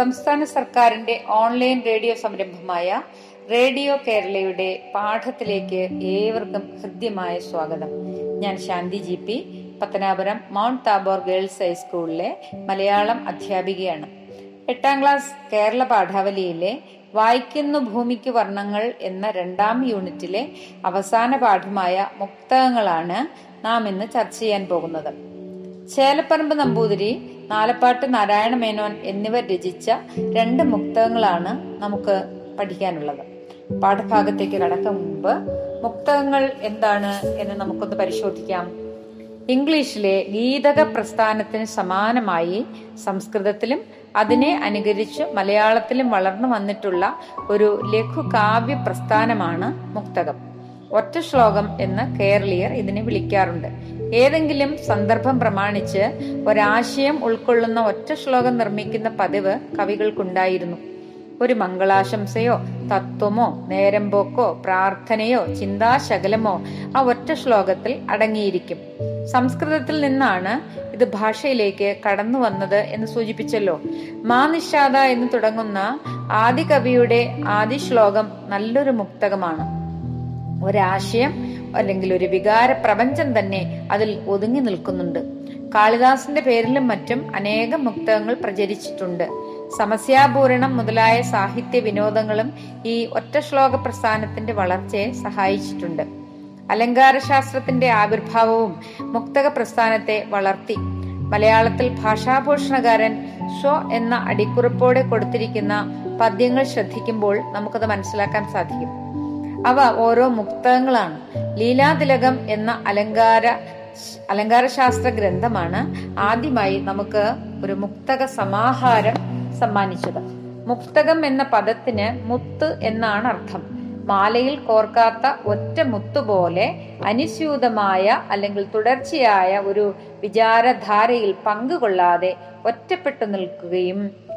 സംസ്ഥാന സർക്കാരിന്റെ online radio സംരംഭമായ റേഡിയോ കേരളയുടെ പാഠത്തിലേക്ക് ഏവർക്കും ഹൃദ്യമായ സ്വാഗതം. ഞാൻ Shanthi G P Pathanapuram Mount Tabor girls ഹൈസ്കൂളിലെ മലയാളം അധ്യാപികയാണ്. എട്ടാം ക്ലാസ് കേരള പാഠാവലിയിലെ വായിക്കുന്നു ഭൂമിക്ക് വർണങ്ങൾ എന്ന രണ്ടാം യൂണിറ്റിലെ അവസാന പാഠമായ മുക്തകങ്ങളാണ് നാം ഇന്ന് ചർച്ച ചെയ്യാൻ പോകുന്നത്. ചേലപ്പറമ്പ് നമ്പൂതിരി നാലപ്പാട്ട് നാരായണ മേനോൻ എന്നിവർ രചിച്ച രണ്ട് മുക്തകങ്ങളാണ് നമുക്ക് പഠിക്കാനുള്ളത്. പാഠഭാഗത്തേക്ക് കടക്കും മുമ്പ് മുക്തകങ്ങൾ എന്താണ് എന്ന് നമുക്കൊന്ന് പരിശോധിക്കാം. ഇംഗ്ലീഷിലെ ഗീതക പ്രസ്ഥാനത്തിന് സമാനമായി സംസ്കൃതത്തിലും അതിനെ അനുകരിച്ച് മലയാളത്തിലും വളർന്നു വന്നിട്ടുള്ള ഒരു ലഘു കാവ്യ പ്രസ്ഥാനമാണ് മുക്തകം. ഒറ്റ ശ്ലോകം എന്ന് കേരളീയർ ഇതിനെ വിളിക്കാറുണ്ട്. ഏതെങ്കിലും സന്ദർഭം പ്രമാണിച്ച് ഒരാശയം ഉൾക്കൊള്ളുന്ന ഒറ്റ ശ്ലോകം നിർമ്മിക്കുന്ന പതിവ് കവികൾക്കുണ്ടായിരുന്നു. ഒരു മംഗളാശംസയോ തത്വമോ നേരമ്പോക്കോ പ്രാർത്ഥനയോ ചിന്താശകലമോ ആ ഒറ്റ ശ്ലോകത്തിൽ അടങ്ങിയിരിക്കും. സംസ്കൃതത്തിൽ നിന്നാണ് ഇത് ഭാഷയിലേക്ക് കടന്നു വന്നത് എന്ന് സൂചിപ്പിച്ചല്ലോ. മാനിഷാദ എന്ന് തുടങ്ങുന്ന ആദി കവിയുടെ ആദി ശ്ലോകം നല്ലൊരു മുക്തകമാണ്. ഒരാശയം അല്ലെങ്കിൽ ഒരു വികാര പ്രപഞ്ചം തന്നെ അതിൽ ഒതുങ്ങി നിൽക്കുന്നുണ്ട്. കാളിദാസന്റെ പേരിലും മറ്റും അനേകം മുക്തകങ്ങൾ പ്രചരിച്ചിട്ടുണ്ട്. സമസ്യാപൂരണം മുതലായ സാഹിത്യ വിനോദങ്ങളും ഈ ഒറ്റ ശ്ലോക പ്രസ്ഥാനത്തിന്റെ വളർച്ചയെ സഹായിച്ചിട്ടുണ്ട്. അലങ്കാരശാസ്ത്രത്തിന്റെ ആവിർഭാവവും മുക്തക പ്രസ്ഥാനത്തെ വളർത്തി. മലയാളത്തിൽ ഭാഷാഭൂഷണകാരൻ സ്വ എന്ന അടിക്കുറിപ്പോടെ കൊടുത്തിരിക്കുന്ന പദ്യങ്ങൾ ശ്രദ്ധിക്കുമ്പോൾ നമുക്കത് മനസ്സിലാക്കാൻ സാധിക്കും. അവ ഓരോ മുക്തകങ്ങളാണ് ലീലാതിലകം എന്ന അലങ്കാര അലങ്കാരശാസ്ത്ര ഗ്രന്ഥമാണ് ആദ്യമായി നമുക്ക് ഒരു മുക്തക സമാഹാരം സമ്മാനിച്ചത്. മുക്തകം എന്ന പദത്തിന് മുത്ത് എന്നാണ് അർത്ഥം. മാലയിൽ കോർക്കാത്ത ഒറ്റ മുത്തുപോലെ അനുസ്യൂതമായ അല്ലെങ്കിൽ തുടർച്ചയായ ഒരു വിചാരധാരയിൽ പങ്കുകൊള്ളാതെ ഒറ്റപ്പെട്ടു നിൽക്കുകയും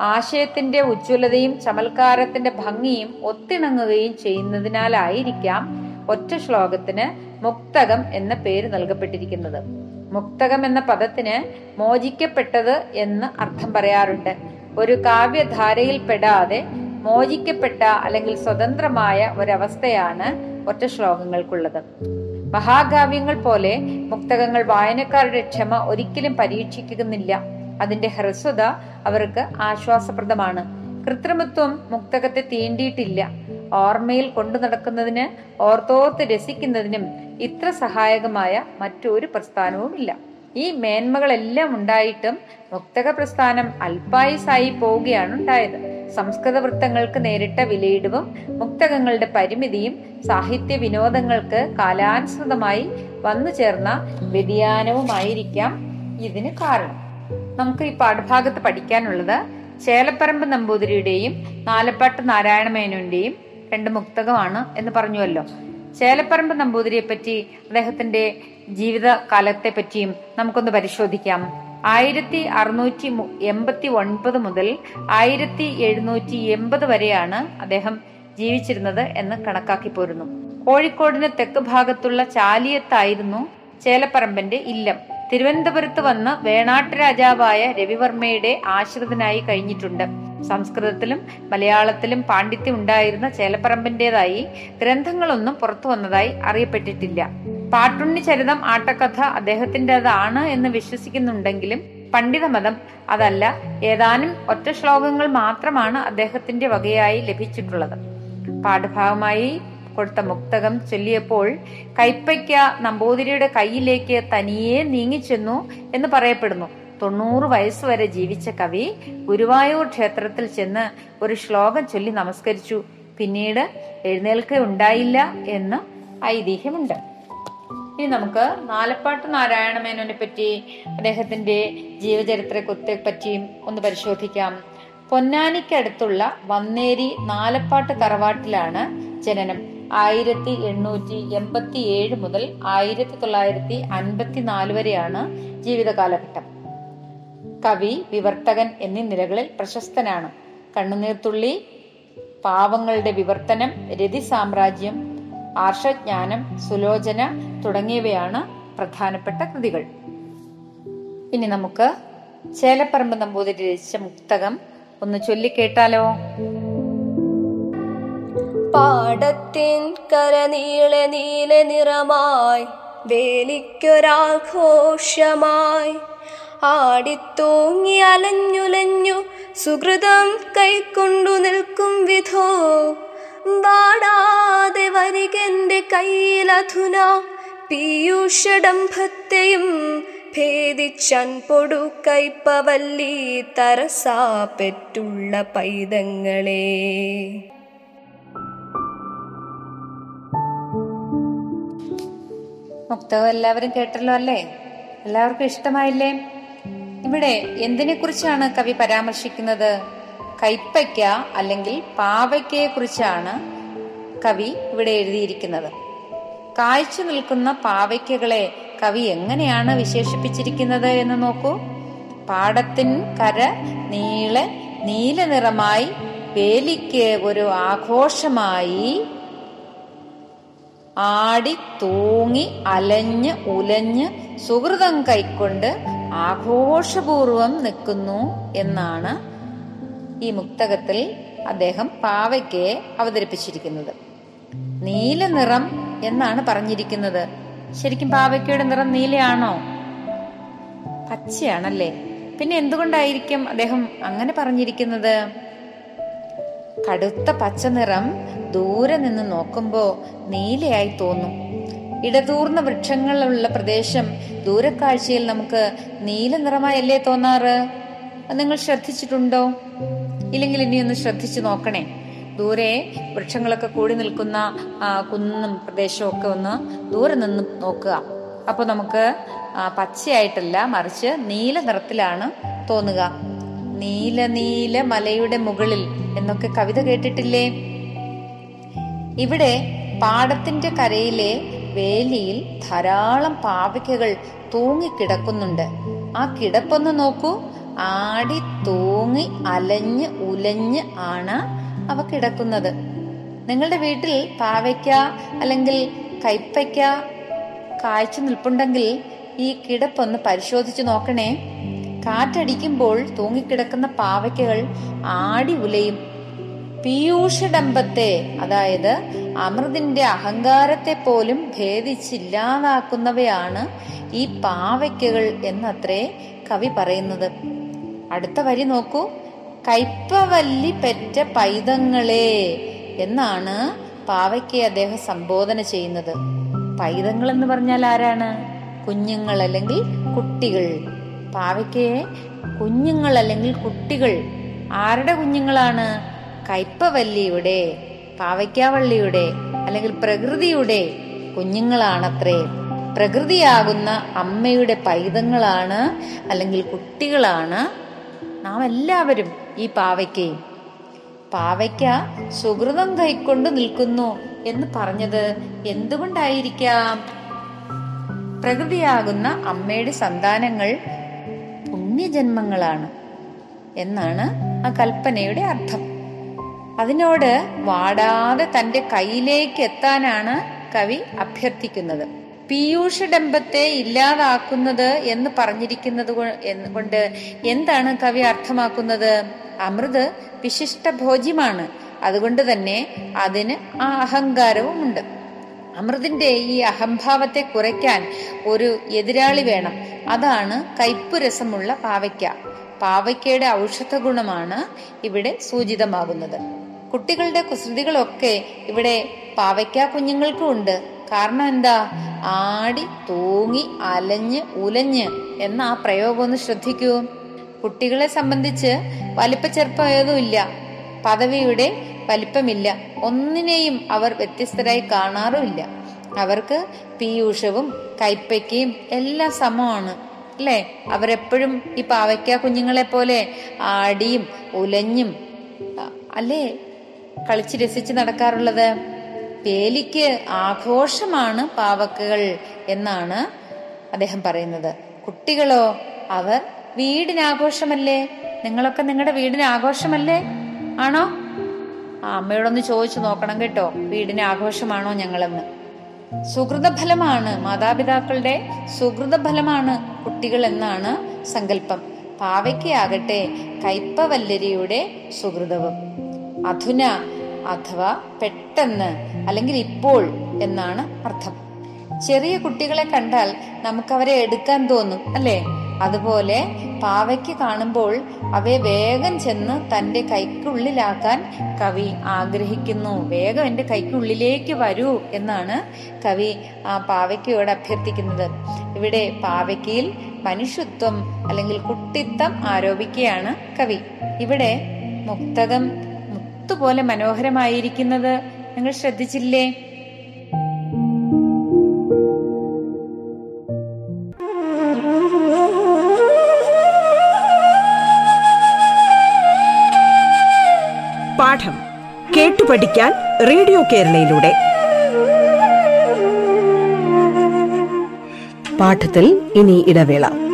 ആശയത്തിന്റെ ഉജ്ജ്വലതയും ചമൽക്കാരത്തിന്റെ ഭംഗിയും ഒത്തിണങ്ങുകയും ചെയ്യുന്നതിനാലായിരിക്കാം ഒറ്റ ശ്ലോകത്തിന് മുക്തകം എന്ന പേര് നൽകപ്പെട്ടിരിക്കുന്നത്. മുക്തകം എന്ന പദത്തിന് മോചിക്കപ്പെട്ടത് എന്ന് അർത്ഥം പറയാറുണ്ട്. ഒരു കാവ്യധാരയിൽ പെടാതെ മോചിക്കപ്പെട്ട അല്ലെങ്കിൽ സ്വതന്ത്രമായ ഒരവസ്ഥയാണ് ഒറ്റ ശ്ലോകങ്ങൾക്കുള്ളത്. മഹാകാവ്യങ്ങൾ പോലെ മുക്തകങ്ങൾ വായനക്കാരുടെ ക്ഷമ ഒരിക്കലും പരീക്ഷിക്കുന്നില്ല. അതിന്റെ ഹ്രസ്വത അവർക്ക് ആശ്വാസപ്രദമാണ്. കൃത്രിമത്വം മുക്തകത്തെ തീണ്ടിയിട്ടില്ല. ഓർമ്മയിൽ കൊണ്ടു നടക്കുന്നതിന് ഓർത്തോർത്ത് രസിക്കുന്നതിനും ഇത്ര സഹായകമായ മറ്റൊരു പ്രസ്ഥാനവുമില്ല. ഈ മേന്മകളെല്ലാം ഉണ്ടായിട്ടും മുക്തക പ്രസ്ഥാനം അൽപായുസായി പോവുകയാണ് ഉണ്ടായത്. സംസ്കൃത വൃത്തങ്ങൾക്ക് നേരിട്ട വിലയിടവും മുക്തകങ്ങളുടെ പരിമിതിയും സാഹിത്യ വിനോദങ്ങൾക്ക് കാലാനുസൃതമായി വന്നു ചേർന്ന വ്യതിയാനവുമായിരിക്കാം ഇതിന് കാരണം. നമുക്ക് ഈ പാഠഭാഗത്ത് പഠിക്കാനുള്ളത് ചേലപ്പറമ്പ് നമ്പൂതിരിയുടെയും നാലപ്പാട്ട് നാരായണ മേനോന്റെയും രണ്ട് മുക്തകമാണ് എന്ന് പറഞ്ഞുവല്ലോ. ചേലപ്പറമ്പ് നമ്പൂതിരിയെ പറ്റി അദ്ദേഹത്തിന്റെ ജീവിത കാലത്തെ പറ്റിയും നമുക്കൊന്ന് പരിശോധിക്കാം. ആയിരത്തി അറുന്നൂറ്റി എൺപത്തി ഒൻപത് മുതൽ ആയിരത്തി എഴുന്നൂറ്റി എൺപത് വരെയാണ് അദ്ദേഹം ജീവിച്ചിരുന്നത് എന്ന് കണക്കാക്കി പോരുന്നു. കോഴിക്കോടിന് തെക്ക് ഭാഗത്തുള്ള ചാലിയത്തായിരുന്നു ചേലപ്പറമ്പന്റെ ഇല്ലം. തിരുവനന്തപുരത്ത് വന്ന് വേണാട്ട് രാജാവായ രവിവർമ്മയുടെ ആശ്രിതനായി കഴിഞ്ഞിട്ടുണ്ട്. സംസ്കൃതത്തിലും മലയാളത്തിലും പാണ്ഡിത്യം ഉണ്ടായിരുന്ന ചേലപ്പറമ്പിന്റേതായി ഗ്രന്ഥങ്ങളൊന്നും പുറത്തു വന്നതായി അറിയപ്പെട്ടിട്ടില്ല. പാട്ടുണ്ണി ചരിതം ആട്ടക്കഥ അദ്ദേഹത്തിന്റെതാണ് എന്ന് വിശ്വസിക്കുന്നുണ്ടെങ്കിലും പണ്ഡിതമതം അതല്ല ഏതാനും ഒറ്റ ശ്ലോകങ്ങൾ മാത്രമാണ് അദ്ദേഹത്തിന്റെ വകയായി ലഭിച്ചിട്ടുള്ളത്. പാഠഭാഗമായി കൊടുത്ത മുക്തകം ചൊല്ലിയപ്പോൾ കൈപ്പയ്ക്ക നമ്പൂതിരിയുടെ കയ്യിലേക്ക് തനിയെ നീങ്ങിച്ചെന്നു എന്ന് പറയപ്പെടുന്നു. തൊണ്ണൂറ് വയസ്സുവരെ ജീവിച്ച കവി ഗുരുവായൂർ ക്ഷേത്രത്തിൽ ചെന്ന് ഒരു ശ്ലോകം ചൊല്ലി നമസ്കരിച്ചു. പിന്നീട് എഴുന്നേൽക്കുകയുണ്ടായില്ല എന്ന് ഐതിഹ്യമുണ്ട്. ഇനി നമുക്ക് നാലപ്പാട്ട് നാരായണമേനോനെ പറ്റി അദ്ദേഹത്തിന്റെ ജീവചരിത്രത്തെ പറ്റിയും ഒന്ന് പരിശോധിക്കാം. പൊന്നാനിക്കടുത്തുള്ള വന്നേരി നാലപ്പാട്ട് തറവാട്ടിലാണ് ജനനം. ആയിരത്തി എണ്ണൂറ്റി എൺപത്തി ഏഴ് മുതൽ ആയിരത്തി തൊള്ളായിരത്തി അൻപത്തി നാല് വരെയാണ് ജീവിതകാലഘട്ടം. കവി വിവർത്തകൻ എന്നീ നിലകളിൽ പ്രശസ്തനാണ്. കണ്ണുനീർത്തുള്ളി പാവങ്ങളുടെ വിവർത്തനം രതി സാമ്രാജ്യം ആർഷജ്ഞാനം സുലോചന തുടങ്ങിയവയാണ് പ്രധാനപ്പെട്ട കൃതികൾ. ഇനി നമുക്ക് ചേലപ്പറമ്പ് നമ്പൂതിരി രചിച്ച മുക്തകം ഒന്ന് ചൊല്ലിക്കേട്ടാലോ? പാടത്തിൻ കരനീളെ നീല നിറമായി വേലിക്കൊരാഘോഷമായി ആടിത്തൂങ്ങി അലഞ്ഞുലഞ്ഞു സുഹൃതം കൈക്കൊണ്ടു നിൽക്കും വിധോ. വാടാതെ വരികന്റെ കയ്യിലധുന പീയൂഷഡംഭത്തെയും ഭേദിച്ചൻ പൊടു കൈപ്പവല്ലി തരസാ പെറ്റുള്ള പൈതങ്ങളെ. മുക്തകം എല്ലാവരും കേട്ടല്ലോ അല്ലേ? എല്ലാവർക്കും ഇഷ്ടമായില്ലേ? ഇവിടെ എന്തിനെ കുറിച്ചാണ് കവി പരാമർശിക്കുന്നത്? കൈപ്പയ്ക്ക അല്ലെങ്കിൽ പാവയ്ക്കയെ കുറിച്ചാണ് കവി ഇവിടെ എഴുതിയിരിക്കുന്നത്. കായ്ച്ചു നിൽക്കുന്ന പാവയ്ക്കകളെ കവി എങ്ങനെയാണ് വിശേഷിപ്പിച്ചിരിക്കുന്നത് എന്ന് നോക്കൂ. പാടത്തിൻ കര നീളെ നീല നിറമായി വേലിക്ക് ഒരു ആഘോഷമായി ആടി തൂങ്ങി അലഞ്ഞ് ഉലഞ്ഞ് സുഹൃതം കൈക്കൊണ്ട് ആഘോഷപൂർവം നിൽക്കുന്നു എന്നാണ് ഈ മുക്തകത്തിൽ അദ്ദേഹം പാവയ്ക്ക് അവതരിപ്പിച്ചിരിക്കുന്നത്. നീല നിറം എന്നാണ് പറഞ്ഞിരിക്കുന്നത്. ശരിക്കും പാവയ്ക്കയുടെ നിറം നീലയാണോ? പച്ചയാണല്ലേ? പിന്നെ എന്തുകൊണ്ടായിരിക്കും അദ്ദേഹം അങ്ങനെ പറഞ്ഞിരിക്കുന്നത്? കടുത്ത പച്ച നിറം ദൂരെ നിന്ന് നോക്കുമ്പോൾ നീലയായി തോന്നും. ഇടതൂർന്ന വൃക്ഷങ്ങളുള്ള പ്രദേശം ദൂരക്കാഴ്ചയിൽ നമുക്ക് നീല നിറമായല്ലേ തോന്നാറ്? നിങ്ങൾ ശ്രദ്ധിച്ചിട്ടുണ്ടോ? ഇല്ലെങ്കിൽ ഇനി ഒന്ന് ശ്രദ്ധിച്ചു നോക്കണേ. ദൂരെ വൃക്ഷങ്ങളൊക്കെ കൂടി നിൽക്കുന്ന കുന്നും പ്രദേശവും ഒക്കെ ഒന്ന് ദൂരെ നിന്ന് നോക്കുക. അപ്പൊ നമുക്ക് പച്ചയായിട്ടല്ല മറിച്ച് നീല നിറത്തിലാണ് തോന്നുക. നീല നീല മലയുടെ മുകളിൽ എന്നൊക്കെ കവിത കേട്ടിട്ടില്ലേ? ഇവിടെ പാടത്തിന്റെ കരയിലെ വേലിയിൽ ധാരാളം പാവയ്ക്കകൾ തൂങ്ങിക്കിടക്കുന്നുണ്ട്. ആ കിടപ്പൊന്ന് നോക്കൂ. ആടി തൂങ്ങി അലഞ്ഞ് ഉലഞ്ഞ് ആണ് അവ കിടക്കുന്നത്. നിങ്ങളുടെ വീട്ടിൽ പാവയ്ക്ക അല്ലെങ്കിൽ കൈപ്പയ്ക്ക കാഴ്ച നിൽപ്പുണ്ടെങ്കിൽ ഈ കിടപ്പൊന്ന് പരിശോധിച്ചു നോക്കണേ. കാറ്റടിക്കുമ്പോൾ തൂങ്ങിക്കിടക്കുന്ന പാവയ്ക്കകൾ ആടി ഉലയും പീയൂഷഡംബത്തെ അതായത് അമൃതിന്റെ അഹങ്കാരത്തെ പോലും ഭേദിച്ചില്ലാതാക്കുന്നവയാണ് ഈ പാവയ്ക്കകൾ എന്നത്രേ കവി പറയുന്നത്. അടുത്ത വരി നോക്കൂ. കൈപ്പവല്ലി പെറ്റ പൈതങ്ങളെ എന്നാണ് പാവയ്ക്ക് അദ്ദേഹം സംബോധന ചെയ്യുന്നത്. പൈതങ്ങൾ എന്ന് പറഞ്ഞാൽ ആരാണ്? കുഞ്ഞുങ്ങൾ അല്ലെങ്കിൽ കുട്ടികൾ. പാവയ്ക്കയെ കുഞ്ഞുങ്ങൾ അല്ലെങ്കിൽ കുട്ടികൾ. ആരുടെ കുഞ്ഞുങ്ങളാണ്? കൈപ്പവല്ലിയുടെ പാവയ്ക്കാവള്ളിയുടെ അല്ലെങ്കിൽ പ്രകൃതിയുടെ കുഞ്ഞുങ്ങളാണത്രേ. പ്രകൃതിയാകുന്ന അമ്മയുടെ പൈതങ്ങളാണ് അല്ലെങ്കിൽ കുട്ടികളാണ് നാം എല്ലാവരും ഈ പാവയ്ക്കയും പാവയ്ക്ക സുഹൃതം കൈക്കൊണ്ട് നിൽക്കുന്നു എന്ന് പറഞ്ഞത് എന്തുകൊണ്ടായിരിക്കാം? പ്രകൃതിയാകുന്ന അമ്മയുടെ സന്താനങ്ങൾ പുണ്യജന്മങ്ങളാണ് എന്നാണ് ആ കൽപ്പനയുടെ അർത്ഥം. അതിനോട് വാടാതെ തന്റെ കയ്യിലേക്ക് എത്താനാണ് കവി അഭ്യർത്ഥിക്കുന്നത്. പീയൂഷ ഡംബത്തെ ഇല്ലാതാക്കുന്നത് എന്ന് പറഞ്ഞിരിക്കുന്നത് കൊണ്ട് എന്താണ് കവി അർത്ഥമാക്കുന്നത്? അമൃത് വിശിഷ്ട ഭോജ്യമാണ്. അതുകൊണ്ട് തന്നെ അതിന് ആ അഹങ്കാരവും ഉണ്ട്. അമൃതിന്റെ ഈ അഹംഭാവത്തെ കുറയ്ക്കാൻ ഒരു എതിരാളി വേണം. അതാണ് കയ്പുരസമുള്ള പാവയ്ക്ക. പാവയ്ക്കയുടെ ഔഷധ ഗുണമാണ് ഇവിടെ സൂചിതമാകുന്നത്. കുട്ടികളുടെ കുസൃതികളൊക്കെ ഇവിടെ പാവയ്ക്ക കുഞ്ഞുങ്ങൾക്കും ഉണ്ട്. കാരണം എന്താ? ആടി തൂങ്ങി അലഞ്ഞ് ഉലഞ്ഞ് എന്ന ആ പ്രയോഗം ഒന്ന് ശ്രദ്ധിക്കൂ. കുട്ടികളെ സംബന്ധിച്ച് വലിപ്പച്ചെറുപ്പമേതുമില്ല പദവിയുടെ വലിപ്പമില്ല. ഒന്നിനെയും അവർ വ്യത്യസ്തരായി കാണാറുമില്ല. അവർക്ക് പീയൂഷവും കൈപ്പയ്ക്കയും എല്ലാം സമമാണ് അല്ലേ? അവരെപ്പോഴും ഈ പാവയ്ക്ക കുഞ്ഞുങ്ങളെ പോലെ ആടിയും ഉലഞ്ഞും അല്ലേ? കളിച്ച് രസിച്ച് നടക്കാറുള്ളത്. പേലിക്ക് ആഘോഷമാണ് പാവക്കുകൾ എന്നാണ് അദ്ദേഹം പറയുന്നത്. കുട്ടികളോ അവർ വീടിനാഘോഷമല്ലേ? നിങ്ങളൊക്കെ നിങ്ങളുടെ വീടിന് ആഘോഷമല്ലേ? ആണോ? ആ അമ്മയോടൊന്ന് ചോദിച്ചു നോക്കണം കേട്ടോ. വീടിന് ആഘോഷമാണോ ഞങ്ങളെന്ന്. സുഹൃതഫലമാണ് മാതാപിതാക്കളുടെ സുഹൃതഫലമാണ് കുട്ടികൾ എന്നാണ് സങ്കല്പം. പാവയ്ക്കാകട്ടെ കയ്പവല്ലരിയുടെ സുഹൃതവും. അധുന അഥവാ പെട്ടെന്ന് അല്ലെങ്കിൽ ഇപ്പോൾ എന്നാണ് അർത്ഥം. ചെറിയ കുട്ടികളെ കണ്ടാൽ നമുക്ക് അവരെ എടുക്കാൻ തോന്നും അല്ലേ? അതുപോലെ പാവയ്ക്ക് കാണുമ്പോൾ അവയെ വേഗം ചെന്ന് തന്റെ കൈക്കുള്ളിലാക്കാൻ കവി ആഗ്രഹിക്കുന്നു. വേഗം എന്റെ കൈക്കുള്ളിലേക്ക് വരൂ എന്നാണ് കവി ആ പാവയ്ക്കയോട് അഭ്യർത്ഥിക്കുന്നത്. ഇവിടെ പാവയ്ക്കയിൽ മനുഷ്യത്വം അല്ലെങ്കിൽ കുട്ടിത്തം ആരോപിക്കുകയാണ് കവി. ഇവിടെ മുക്തകം മുത്തുപോലെ മനോഹരമായിരിക്കുന്നത് നിങ്ങൾ ശ്രദ്ധിച്ചില്ലേ? പാഠം കേട്ടു പഠിക്കാൻ റേഡിയോ കേരളയിലൂടെ. പാഠത്തിൽ ഇനി ഇടവേള.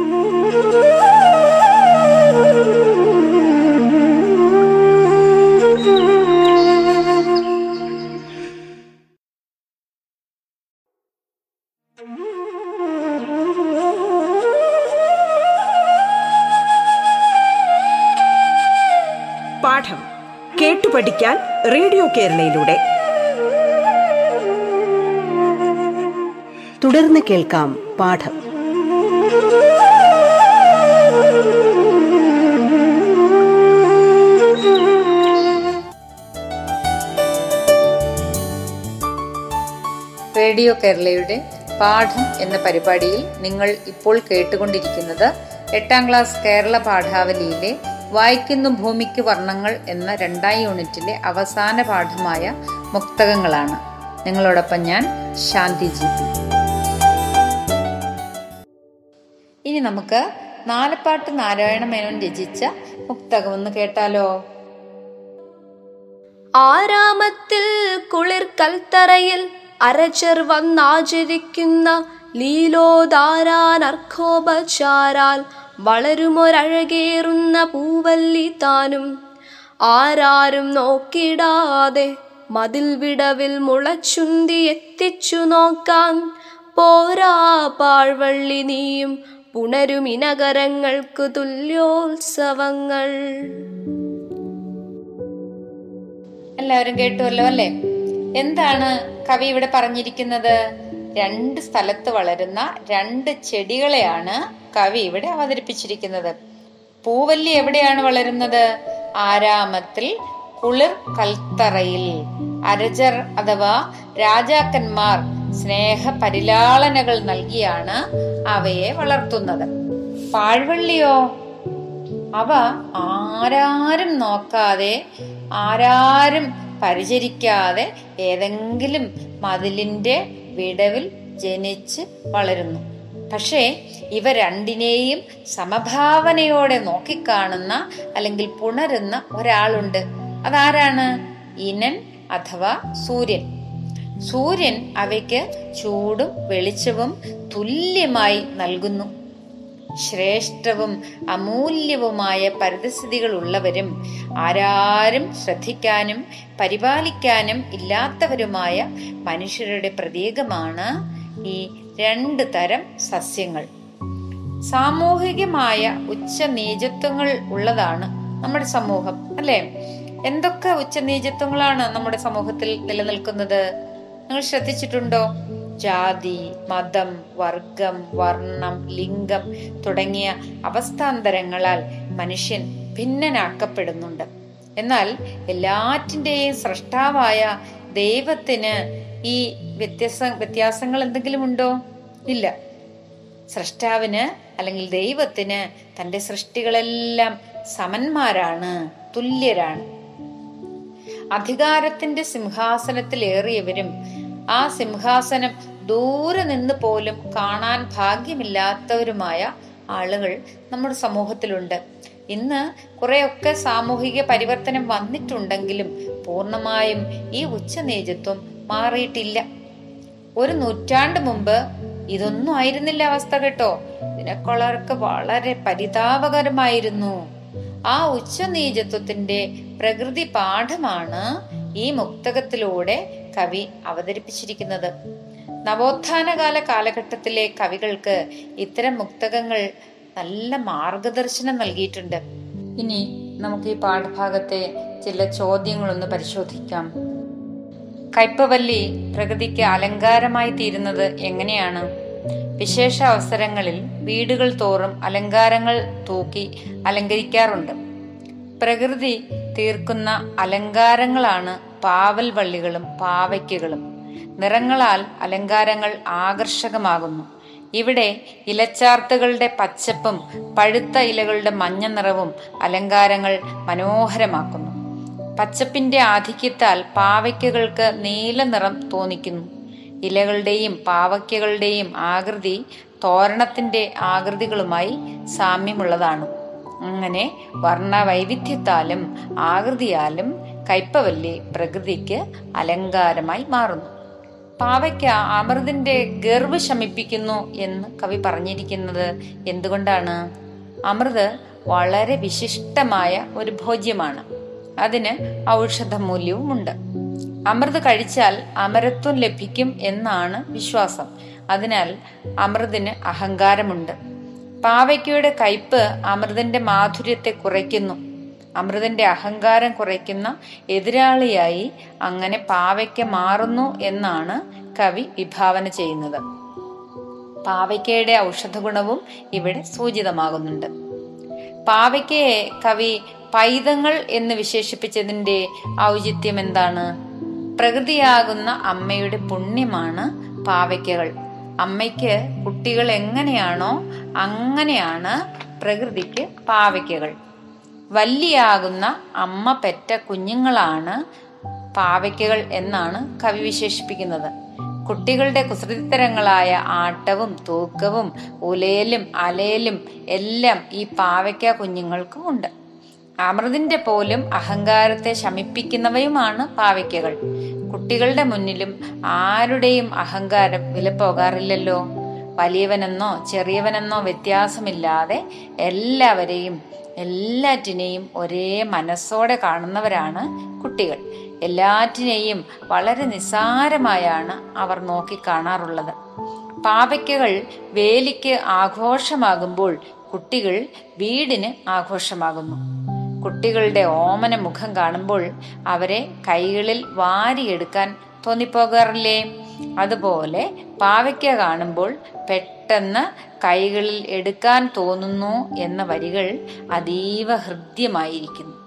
പാഠം കേട്ടു പഠിക്കാൻ റേഡിയോ കേരളയിലൂടെ. തുടർന്ന് കേൾക്കാം പാഠം. റേഡിയോ കേരളയുടെ പാഠം എന്ന പരിപാടിയിൽ നിങ്ങൾ ഇപ്പോൾ കേട്ടുകൊണ്ടിരിക്കുന്നത് എട്ടാം ക്ലാസ് കേരള പാഠാവലിയിലെ വായിക്കുന്നു ഭൂമിക്ക് വർണങ്ങൾ എന്ന രണ്ടാം യൂണിറ്റിലെ അവസാന പാഠമായ മുക്തകങ്ങളാണ്. നിങ്ങളോടൊപ്പം ഞാൻ ശാന്തി ജി. ഇനി നമുക്ക് നാലപ്പാട്ട് നാരായണ മേനോൻ രചിച്ച മുക്തകം ഒന്ന് കേട്ടാലോ? ആരാമത്തിൽ കുളിർ കൽത്തറയിൽ അരച്ചർ വന്നാചരിക്കുന്ന ലീലോദാരാനർഘോപചാരാൽ വളരുമൊരഴകേറുന്ന പൂവല്ലി താനും. ആരാരും നോക്കിടാതെ മതിൽ വിടവിൽ മുളച്ചുന്തി എത്തിച്ചു നോക്കാൻ. പോരാ പാഴ്വള്ളി നീയും പുണരുമിനകരങ്ങൾക്കു തുല്യോത്സവങ്ങൾ. എല്ലാവരും കേട്ടുവല്ലോ അല്ലേ? എന്താണ് കവി ഇവിടെ പറഞ്ഞിരിക്കുന്നത്? രണ്ട് സ്ഥലത്ത് വളരുന്ന രണ്ട് ചെടികളെയാണ് കവി ഇവിടെ അവതരിപ്പിച്ചിരിക്കുന്നത്. പൂവല്ലി എവിടെയാണ് വളരുന്നത്? ആരാമത്തിൽ കുളിർ കൽത്തറയിൽ. അരജർ അഥവാ രാജാക്കന്മാർ സ്നേഹ പരിലാളനകൾ നൽകിയാണ് അവയെ വളർത്തുന്നത്. പാഴ്വള്ളിയോ? അവ ആരാരും നോക്കാതെ ആരാരും പരിചരിക്കാതെ ഏതെങ്കിലും മതിലിന്റെ വിടവിൽ ജനിച്ച് വളരുന്നു. പക്ഷേ ഇവ രണ്ടിനെയും സമഭാവനയോടെ നോക്കിക്കാണുന്ന അല്ലെങ്കിൽ പുണരുന്ന ഒരാളുണ്ട്. അതാരാണ്? ഇനൻ അഥവാ സൂര്യൻ. സൂര്യൻ അവയ്ക്ക് ചൂടും വെളിച്ചവും തുല്യമായി നൽകുന്നു. ശ്രേഷ്ഠവും അമൂല്യവുമായ പരിതസ്ഥിതികൾ ഉള്ളവരും ആരാരും ശ്രദ്ധിക്കാനും പരിപാലിക്കാനും ഇല്ലാത്തവരുമായ മനുഷ്യരുടെ പ്രതീകമാണ് ഈ രണ്ട് തരം സസ്യങ്ങൾ. സാമൂഹികമായ ഉച്ചനീചത്വങ്ങൾ ഉള്ളതാണ് നമ്മുടെ സമൂഹം അല്ലെ? എന്തൊക്കെ ഉച്ചനീചത്വങ്ങളാണ് നമ്മുടെ സമൂഹത്തിൽ നിലനിൽക്കുന്നത്? നിങ്ങൾ ശ്രദ്ധിച്ചിട്ടുണ്ടോ? ജാതി മതം വർഗം വർണം ലിംഗം തുടങ്ങിയ അവസ്ഥാന്തരങ്ങളാൽ മനുഷ്യൻ ഭിന്നനാക്കപ്പെടുന്നുണ്ട്. എന്നാൽ എല്ലാറ്റിന്റെയും സൃഷ്ടാവായ ദൈവത്തിന് ഈ വ്യത്യസ്ത വ്യത്യാസങ്ങൾ എന്തെങ്കിലും ഉണ്ടോ? ഇല്ല. സൃഷ്ടാവിന് അല്ലെങ്കിൽ ദൈവത്തിന് തന്റെ സൃഷ്ടികളെല്ലാം സമന്മാരാണ് തുല്യരാണ്. അധികാരത്തിന്റെ സിംഹാസനത്തിൽ ഏറിയവരും ആ സിംഹാസനം ദൂരെ നിന്ന് പോലും കാണാൻ ഭാഗ്യമില്ലാത്തവരുമായ ആളുകൾ നമ്മുടെ സമൂഹത്തിലുണ്ട്. ഇന്ന് കുറെയൊക്കെ സാമൂഹിക പരിവർത്തനം വന്നിട്ടുണ്ടെങ്കിലും പൂർണമായും ഈ ഉച്ചനേജത്വം മാറിയിട്ടില്ല. ഒരു നൂറ്റാണ്ട് മുമ്പ് ഇതൊന്നും ആയിരുന്നില്ല അവസ്ഥ കേട്ടോ. ഇതിനെക്കുള്ളവർക്ക് വളരെ പരിതാപകരമായിരുന്നു. ആ ഉച്ചനീചത്വത്തിന്റെ പ്രകൃതി പാഠമാണ് ഈ മുക്തകത്തിലൂടെ കവി അവതരിപ്പിച്ചിരിക്കുന്നത്. നവോത്ഥാനകാല കാലഘട്ടത്തിലെ കവികൾക്ക് ഇത്തരം മുക്തകങ്ങൾ നല്ല മാർഗദർശനം നൽകിയിട്ടുണ്ട്. ഇനി നമുക്ക് ഈ പാഠഭാഗത്തെ ചില ചോദ്യങ്ങളൊന്ന് പരിശോധിക്കാം. കയ്പവല്ലി പ്രകൃതിക്ക് അലങ്കാരമായി തീരുന്നത് എങ്ങനെയാണ്? വിശേഷ അവസരങ്ങളിൽ വീടുകൾ തോറും അലങ്കാരങ്ങൾ തൂക്കി അലങ്കരിക്കാറുണ്ട്. പ്രകൃതി തീർക്കുന്ന അലങ്കാരങ്ങളാണ് പാവൽ വള്ളികളും പാവയ്ക്കുകളും. നിറങ്ങളാൽ അലങ്കാരങ്ങൾ ആകർഷകമാകുന്നു. ഇവിടെ ഇലച്ചാർത്തുകളുടെ പച്ചപ്പും പഴുത്ത ഇലകളുടെ മഞ്ഞ നിറവും അലങ്കാരങ്ങൾ മനോഹരമാക്കുന്നു. പച്ചപ്പിന്റെ ആധിക്യത്താൽ പാവയ്ക്കകൾക്ക് നീല നിറം തോന്നിക്കുന്നു. ഇലകളുടെയും പാവയ്ക്കകളുടെയും ആകൃതി തോരണത്തിന്റെ ആകൃതികളുമായി സാമ്യമുള്ളതാണ്. അങ്ങനെ വർണ വൈവിധ്യത്താലും ആകൃതിയാലും കയ്പവല്ലി പ്രകൃതിക്ക് അലങ്കാരമായി മാറുന്നു. പാവയ്ക്ക അമൃതിന്റെ ഗർവ് ശമിപ്പിക്കുന്നു എന്ന് കവി പറഞ്ഞിരിക്കുന്നത് എന്തുകൊണ്ടാണ്? അമൃത് വളരെ വിശിഷ്ടമായ ഒരു ഭോജ്യമാണ്. അതിന് ഔഷധ മൂല്യവുമുണ്ട് അമൃത് കഴിച്ചാൽ അമരത്വം ലഭിക്കും എന്നാണ് വിശ്വാസം. അതിനാൽ അമൃതിന് അഹങ്കാരമുണ്ട്. പാവയ്ക്കയുടെ കയ്പ് അമൃതിന്റെ മാധുര്യത്തെ കുറയ്ക്കുന്നു. അമൃതിന്റെ അഹങ്കാരം കുറയ്ക്കുന്ന എതിരാളിയായി അങ്ങനെ പാവയ്ക്ക മാറുന്നു എന്നാണ് കവി വിഭാവന ചെയ്യുന്നത്. പാവയ്ക്കയുടെ ഔഷധഗുണവും ഇവിടെ സൂചിതമാകുന്നുണ്ട്. പാവയ്ക്കയെ കവി പൈതങ്ങൾ എന്ന് വിശേഷിപ്പിച്ചതിന്റെ ഔചിത്യം എന്താണ്? പ്രകൃതിയാകുന്ന അമ്മയുടെ പുണ്യമാണ് പാവയ്ക്കകൾ. അമ്മയ്ക്ക് കുട്ടികൾ എങ്ങനെയാണോ അങ്ങനെയാണ് പ്രകൃതിക്ക് പാവയ്ക്കകൾ. വല്ലിയാകുന്ന അമ്മ പെറ്റ കുഞ്ഞുങ്ങളാണ് പാവയ്ക്കകൾ എന്നാണ് കവി വിശേഷിപ്പിക്കുന്നത്. കുട്ടികളുടെ കുസൃതിത്തരങ്ങളായ ആട്ടവും തൂക്കവും ഉലയലും അലയലും എല്ലാം ഈ പാവയ്ക്ക കുഞ്ഞുങ്ങൾക്കും ഉണ്ട്. അമൃതിന്റെ പോലും അഹങ്കാരത്തെ ശമിപ്പിക്കുന്നവയുമാണ് പാവയ്ക്കകൾ. കുട്ടികളുടെ മുന്നിലും ആരുടെയും അഹങ്കാരം വിലപ്പോകാറില്ലല്ലോ. വലിയവനെന്നോ ചെറിയവനെന്നോ വ്യത്യാസമില്ലാതെ എല്ലാവരെയും എല്ലാറ്റിനെയും ഒരേ മനസ്സോടെ കാണുന്നവരാണ് കുട്ടികൾ. എല്ലാറ്റിനെയും വളരെ നിസ്സാരമായാണ് അവർ നോക്കിക്കാണാറുള്ളത് പാവയ്ക്കകൾ വേലിക്ക് ആഘോഷമാകുമ്പോൾ കുട്ടികൾ വീടിന് ആഘോഷമാകുന്നു. കുട്ടികളുടെ ഓമന മുഖം കാണുമ്പോൾ അവരെ കൈകളിൽ വാരിയെടുക്കാൻ തോന്നിപ്പോകാറില്ലേ? അതുപോലെ പാവയ്ക്ക കാണുമ്പോൾ പെട്ടെന്ന് കൈകളിൽ എടുക്കാൻ തോന്നുന്നു എന്ന വരികൾ അതീവ ഹൃദ്യമായിരിക്കുന്നു.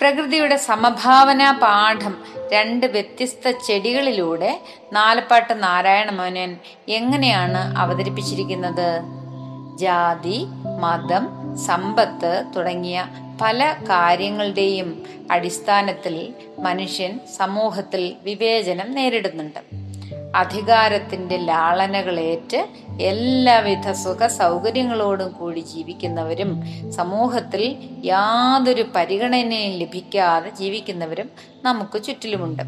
പ്രകൃതിയുടെ സമഭാവന പാഠം രണ്ട് വ്യത്യസ്ത ചെടികളിലൂടെ നാലപ്പാട്ട് നാരായണ മോനൻ എങ്ങനെയാണ് അവതരിപ്പിച്ചിരിക്കുന്നത്? ജാതി മതം സമ്പത്ത് തുടങ്ങിയ പല കാര്യങ്ങളുടെയും അടിസ്ഥാനത്തിൽ മനുഷ്യൻ സമൂഹത്തിൽ വിവേചനം നേരിടുന്നുണ്ട്. അധികാരത്തിന്റെ ലാളനകളേറ്റ് എല്ലാവിധ സുഖ സൗകര്യങ്ങളോടും കൂടി ജീവിക്കുന്നവരും സമൂഹത്തിൽ യാതൊരു പരിഗണനയും ലഭിക്കാതെ ജീവിക്കുന്നവരും നമുക്ക് ചുറ്റിലുമുണ്ട്.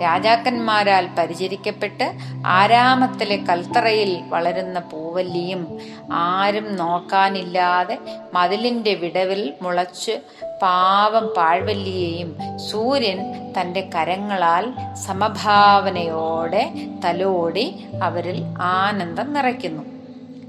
രാജാക്കന്മാരാൽ പരിചരിക്കപ്പെട്ട് ആരാമത്തിലെ കൽത്തറയിൽ വളരുന്ന പൂവല്ലിയും ആരും നോക്കാനില്ലാതെ മതിലിന്റെ വിടവിൽ മുളച്ച് പാവം പാഴ്വല്ലിയെയും സൂര്യൻ തന്റെ കരങ്ങളാൽ സമഭാവനയോടെ തലോടി അവരിൽ ആനന്ദം നിറയ്ക്കുന്നു.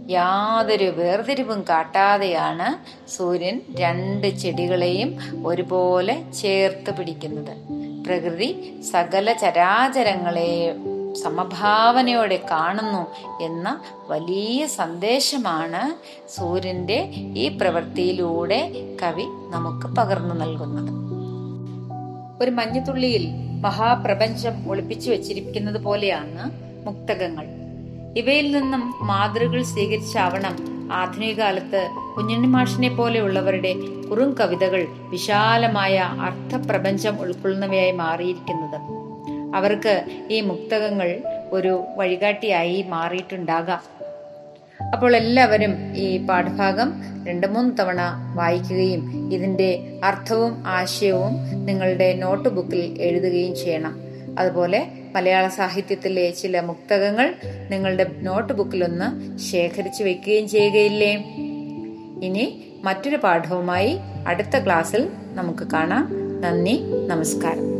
യാതൊരു വേർതിരിവും കാട്ടാതെയാണ് സൂര്യൻ രണ്ട് ചെടികളെയും ഒരുപോലെ ചേർത്ത് പിടിക്കുന്നത്. പ്രകൃതി സകല ചരാചരങ്ങളെ സമഭാവനയോടെ കാണുന്നു എന്ന വലിയ സന്ദേശമാണ് സൂര്യന്റെ ഈ പ്രവൃത്തിയിലൂടെ കവി നമുക്ക് പകർന്നു നൽകുന്നത്. ഒരു മഞ്ഞുതുള്ളിയിൽ മഹാപ്രപഞ്ചം ഒളിപ്പിച്ചു വെച്ചിരിക്കുന്നത് പോലെയാണ് മുക്തകങ്ങൾ. ഇവയിൽ നിന്നും മാതൃകൾ സ്വീകരിച്ചാവണം ആധുനിക കാലത്ത് കുഞ്ഞുണ്ണി മാഷിനെ പോലെയുള്ളവരുടെ കുറും കവിതകൾ വിശാലമായ അർത്ഥപ്രപഞ്ചം ഉൾക്കൊള്ളുന്നവയായി മാറിയിരിക്കുന്നത്. അവർക്ക് ഈ മുക്തകങ്ങൾ ഒരു വഴികാട്ടിയായി മാറിയിട്ടുണ്ടാകാം. അപ്പോൾ എല്ലാവരും ഈ പാഠഭാഗം രണ്ട് മൂന്ന് തവണ വായിക്കുകയും ഇതിന്റെ അർത്ഥവും ആശയവും നിങ്ങളുടെ നോട്ട് ബുക്കിൽ എഴുതുകയും ചെയ്യണം. അതുപോലെ മലയാള സാഹിത്യത്തിലെ ചില മുക്തകങ്ങൾ നിങ്ങളുടെ നോട്ട് ബുക്കിലൊന്ന് ശേഖരിച്ചു വെക്കുകയും ചെയ്യുകയില്ലേ? ഇനി മറ്റൊരു പാഠവുമായി അടുത്ത ക്ലാസ്സിൽ നമുക്ക് കാണാം. നന്ദി നമസ്കാരം.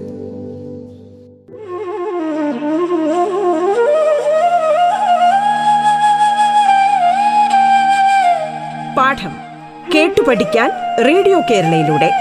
പാഠം കേട്ടു പഠിക്കാൻ റേഡിയോ കേരളയിലൂടെ.